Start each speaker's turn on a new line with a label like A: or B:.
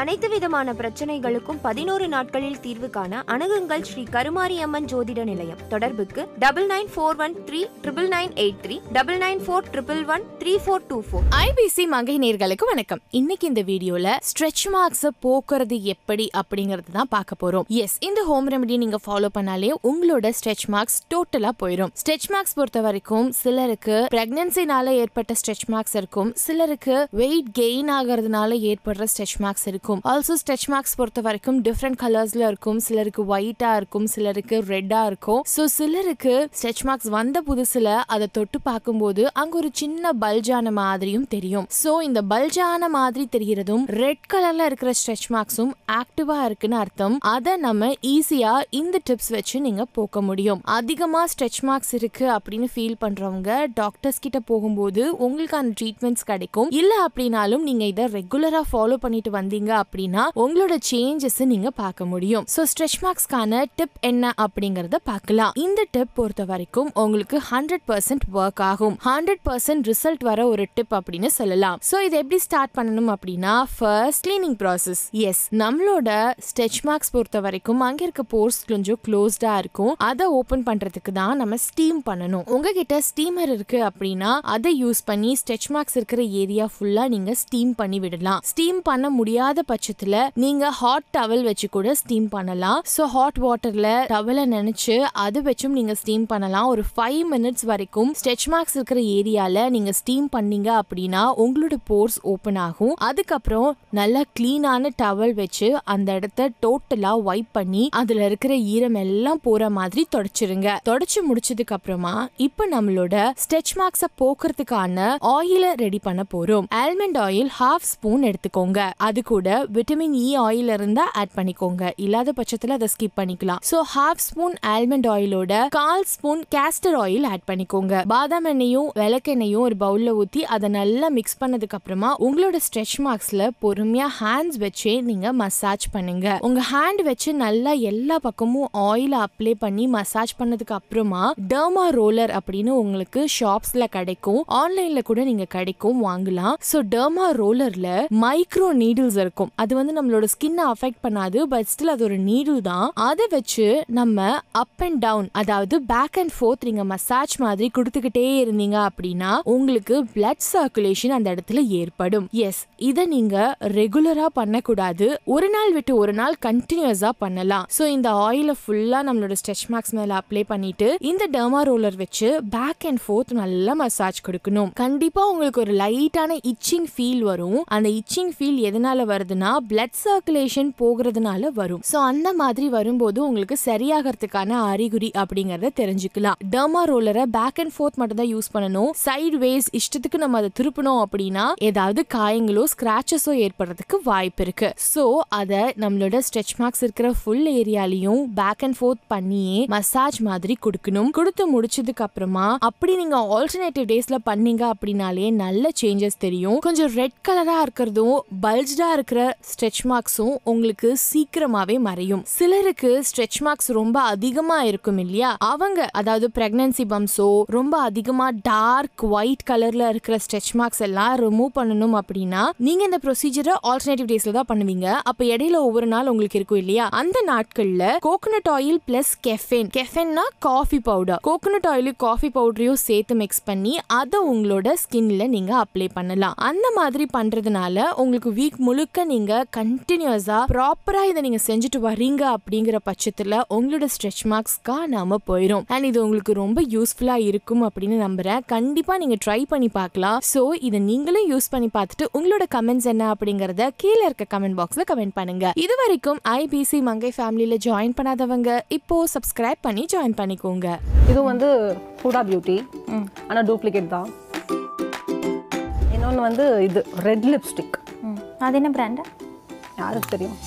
A: அனைத்து விதமான பிரச்சனைகளுக்கும் பதினோரு நாட்களில் தீர்வு காண அணுகுங்கள் ஸ்ரீ கருமாரியம்மன் ஜோதிட நிலையம். தொடர்புக்கு double nine four one three triple nine eight three double nine four triple one three four two four.
B: IBC மகை நேர்களுக்கு வணக்கம். இன்னைக்கு இந்த வீடியோல ஸ்ட்ரெச் மார்க்ஸ் போக்குறது எப்படி அப்படிங்கறது தான் பார்க்க போறோம். எஸ் இந்த ஹோம் ரெமெடி நீங்க ஃபாலோ பண்ணாலே உங்களோட ஸ்ட்ரெச் மார்க்ஸ் டோட்டலா போயிடும் ஸ்ட்ரெச் மார்க்ஸ் பொறுத்த வரைக்கும் சிலருக்கு பிரெக்னன்சினால ஏற்பட்ட ஸ்ட்ரெச் மார்க்ஸ் இருக்கும். சிலருக்கு வெயிட் கெயின் ஆகிறதுனால ஏற்படுற ஸ்ட்ரெச் மார்க்ஸ் இருக்கும். இருக்கும். ஆல்சோ ஸ்டெச் மார்க்ஸ் பொறுத்த வரைக்கும் டிஃப்ரெண்ட் கலர்ஸ்ல இருக்கும். சிலருக்கு ஒயிட்டா இருக்கும் சிலருக்கு ரெட்டா இருக்கும். ஸோ சிலருக்கு ஸ்டெச் மார்க்ஸ் வந்த புதுசுல அதை தொட்டு பார்க்கும்போது அங்க ஒரு சின்ன பல்ஜான மாதிரியும் தெரியும். ஸோ இந்த பல்ஜான மாதிரி தெரிகிறதும் ரெட் கலர்ல இருக்கிற ஸ்ட்ரெச் மார்க்ஸும் ஆக்டிவா இருக்குன்னு அர்த்தம். அதை நம்ம ஈஸியா இந்த டிப்ஸ் வச்சு நீங்க போக்க முடியும். அதிகமா ஸ்ட்ரெச் மார்க்ஸ் இருக்கு அப்படின்னு ஃபீல் பண்றவங்க டாக்டர்ஸ் கிட்ட போகும்போது உங்களுக்கு அந்த ட்ரீட்மெண்ட்ஸ் கிடைக்கும். இல்ல அப்படின்னாலும் நீங்க இதை ரெகுலரா ஃபாலோ பண்ணிட்டு வந்தீங்க அப்படின்னா உங்களோட சேஞ்சஸ் நீங்க பார்க்க முடியும். ஸோ ஸ்ட்ரெச் மார்க்ஸ்க்கான டிப் என்ன அப்படிங்கறத பார்க்கலாம். இந்த டிப் பொறுத்த வரைக்கும் உங்களுக்கு ஹண்ட்ரட் பர்சன்ட் ஒர்க் ஆகும். ஹண்ட்ரட் பர்சன்ட் ரிசல்ட் வர ஒரு டிப் அப்படின்னு சொல்லலாம். ஸோ இதை எப்படி ஸ்டார்ட் பண்ணணும் அப்படின்னா ஃபர்ஸ்ட் கிளீனிங் ப்ராசஸ் எஸ் நம்மளோட ஸ்ட்ரெச் மார்க்ஸ் பொறுத்த வரைக்கும் அங்க இருக்க போர்ஸ் கொஞ்சம் க்ளோஸ்டா இருக்கும். அதை ஓபன் பண்றதுக்கு தான் நம்ம ஸ்டீம் பண்ணணும். உங்ககிட்ட ஸ்டீமர் இருக்கு அப்படின்னா அதை யூஸ் பண்ணி ஸ்ட்ரெச் மார்க்ஸ் இருக்கிற ஏரியா ஃபுல்லா நீங்க ஸ்டீம் பண்ணி விடலாம். ஸ்டீம் பண்ண முடியாத பட்சத்துல நீங்க ஹாட் டவல் வச்சு கூட ஸ்டீம் பண்ணலாம். ஸோ ஹாட் வாட்டர்ல டவலை நினைச்சு அது வச்சும் நீங்க ஸ்டீம் பண்ணலாம். ஒரு ஃபைவ் மினிட்ஸ் வரைக்கும் ஸ்டெச் மார்க்ஸ் இருக்கிற ஏரியால நீங்க ஸ்டீம் பண்ணீங்க அப்படின்னா உங்களோட போர்ஸ் ஓப்பன் ஆகும். அதுக்கப்புறம் நல்லா கிளீனான டவல் வச்சு அந்த இடத்த டோட்டலா வைப் பண்ணி அதுல இருக்கிற ஈரம் எல்லாம் போற மாதிரி தொடச்சிருங்க. தொடச்சு முடிச்சதுக்கு அப்புறமா இப்ப நம்மளோட ஸ்டெச் மார்க்ஸ போக்குறதுக்கான ஆயில ரெடி பண்ண போறோம். ஆல்மண்ட் ஆயில் ஹாஃப் ஸ்பூன் எடுத்துக்கோங்க. அது கூட விட்டமின் இ ஆயில் இருந்தா ஆட் பண்ணிக்கோங்க. இல்லாத பட்சத்துல அதை ஸ்கிப் பண்ணிக்கலாம். சோ ஹாஃப் ஸ்பூன் ஆல்மண்ட் ஆயிலோட கால் ஸ்பூன் கேஸ்டர் ஆயில் ஆட் பண்ணிக்கோங்க. பாதாம் எண்ணெயும் விளக்கெண்ணையும் ஒரு பவுல்ல ஊத்தி அதை நல்லா மிக்ஸ் பண்ணதுக்கு அப்புறமா உங்களோட ஸ்ட்ரெச் மார்க்ஸ்ல பொறுமையா ஹேண்ட்ஸ் வச்சே நீங்க மசாஜ் பண்ணுங்க. உங்க ஹேண்ட் வச்சு நல்லா எல்லா பக்கமும் ஆயில் அப்ளை பண்ணி மசாஜ் பண்ணதுக்கு அப்புறமா டர்மா ரோலர் அப்படின்னு உங்களுக்கு ஷாப்ஸ்ல கிடைக்கும். ஆன்லைன்ல கூட நீங்க கிடைக்கும் வாங்கலாம். சோ டர்மா ரோலர்ல மைக்ரோ நீடில்ஸ் இருக்கும். அது வந்து நம்மளோட ஸ்கின்னை அஃபெக்ட் பண்ணாது பட் ஸ்டில் அது ஒரு நீடில் தான். அதை வச்சு நம்ம அப் அண்ட் டவுன் அதாவது பேக் அண்ட் ஃபோர்த் நீங்க மசாஜ் மாதிரி கொடுத்துக்கிட்டே இருந்தீங்க அப்படின்னா உங்களுக்கு பிளட் சர்க்குலேஷன் அந்த இடத்துல ஏற்படும். எஸ் இதை நீங்க ரெகுலரா பண்ணக்கூடாது. ஒரு நாள் விட்டு ஒரு நாள் கண்டினியூஸா பண்ணலாம். ஸோ இந்த ஆயில ஃபுல்லா நம்மளோட ஸ்ட்ரெச் மார்க்ஸ் மேல அப்ளை பண்ணிட்டு இந்த டெர்மா ரோலர் வச்சு பேக் அண்ட் ஃபோர்த் நல்லா மசாஜ் கொடுக்கணும். கண்டிப்பா உங்களுக்கு ஒரு லைட்டான இச்சிங் ஃபீல் வரும். அந்த இச்சிங் ஃபீல் எதனால வருதுன்னா பிளட் சர்க்குலேஷன் போகிறதுனால வரும். சோ அந்த மாதிரி வரும்போது உங்களுக்கு சரியாகிறதுக்கான அறிகுறி அப்படிங்கறத தெரிஞ்சுக்கலாம். டர்மா ரோலரை பேக் அண்ட் ஃபோர்த் மட்டும் தான் யூஸ் பண்ணணும். சைடு வேஸ் இஷ்டத்துக்கு நம்ம அதை திருப்பணும் அப்படின்னா ஏதாவது காயங்களோ ஸ்கிராச்சஸோ ஏற்படுறதுக்கு வாய்ப்பு இருக்கு. சோ அதை நம்மளோட ஸ்ட்ரெச் மார்க்ஸ் இருக்கிற ஃபுல் ஏரியாலையும் பேக் அண்ட் ஃபோர்த் பண்ணியே மசாஜ் மாதிரி கொடுக்கணும். கொடுத்து முடிச்சதுக்கு அப்புறமா அப்படி நீங்க ஆல்டர்னேட்டிவ் டேஸ்ல பண்ணீங்க அப்படின்னாலே நல்ல சேஞ்சஸ் தெரியும். கொஞ்சம் ரெட் கலரா இருக்கிறதும் பல்ஜா இருக்கிற ஸ்ட்ரெச் மார்க்ஸும் உங்களுக்கு சீக்கிரமாவே மறையும். சிலருக்கு ஸ்ட்ரெச் மார்க்ஸ் ரொம்ப அதிகமா இருக்கும் இல்லையா? அவங்க அதாவது பிரெக்னன்சி பம்ஸோ ரொம்ப அதிகமா டார்க் ஒயிட் கலர்ல இருக்கிற ஸ்ட்ரெச் மார்க்ஸ் எல்லாம் ரிமூவ் பண்ணணும் அப்படின்னா நீங்க இந்த ப்ரொசீஜரை ஆல்டர்னேட்டிவ் டேஸ்ல தான் பண்ணுவீங்க. அப்ப இடையில ஒவ்வொரு நாள் உங்களுக்கு இருக்கும் இல்லையா? அந்த நாட்கள்ல கோகனட் ஆயில் பிளஸ் கெஃபென் கெஃபென்னா காஃபி பவுடர் கோகனட் ஆயிலும் காஃபி பவுடரையும் சேர்த்து மிக்ஸ் பண்ணி அதை உங்களோட ஸ்கின்ல நீங்க அப்ளை பண்ணலாம். அந்த மாதிரி பண்றதுனால உங்களுக்கு வீக் முழுக்க நீங்க கண்டினியூஸா ப்ராப்பரா இதை நீங்க செஞ்சுட்டு வரீங்க அப்படிங்கிற பட்சத்துல உங்களோட ஸ்ட்ரெச் மார்க்ஸ் காணாம போயிடும் அண்ட் இது உங்களுக்கு ரொம்ப யூஸ்ஃபுல்லா இருக்கும் அப்படின்னு நம்புறேன். கண்டிப்பா நீங்க ட்ரை பண்ணி பார்க்கலாம். சோ இதை நீங்களும் யூஸ் பண்ணி பார்த்துட்டு உங்களோட கமெண்ட்ஸ் என்ன அப்படிங்கறத கீழே இருக்க கமெண்ட் பாக்ஸ்ல கமெண்ட் பண்ணுங்க. இது வரைக்கும் ஐபிசி மங்கை ஃபேமிலியில ஜாயின் பண்ணாதவங்க இப்போ சப்ஸ்கிரைப் பண்ணி ஜாயின் பண்ணிக்கோங்க.
C: இது வந்து ஹூடா பியூட்டி ஆனால் டூப்ளிகேட் தான். இன்னொன்று வந்து இது ரெட் லிப்ஸ்டிக்
D: அது என்ன பிராண்டா
C: யாருக்கு தெரியும்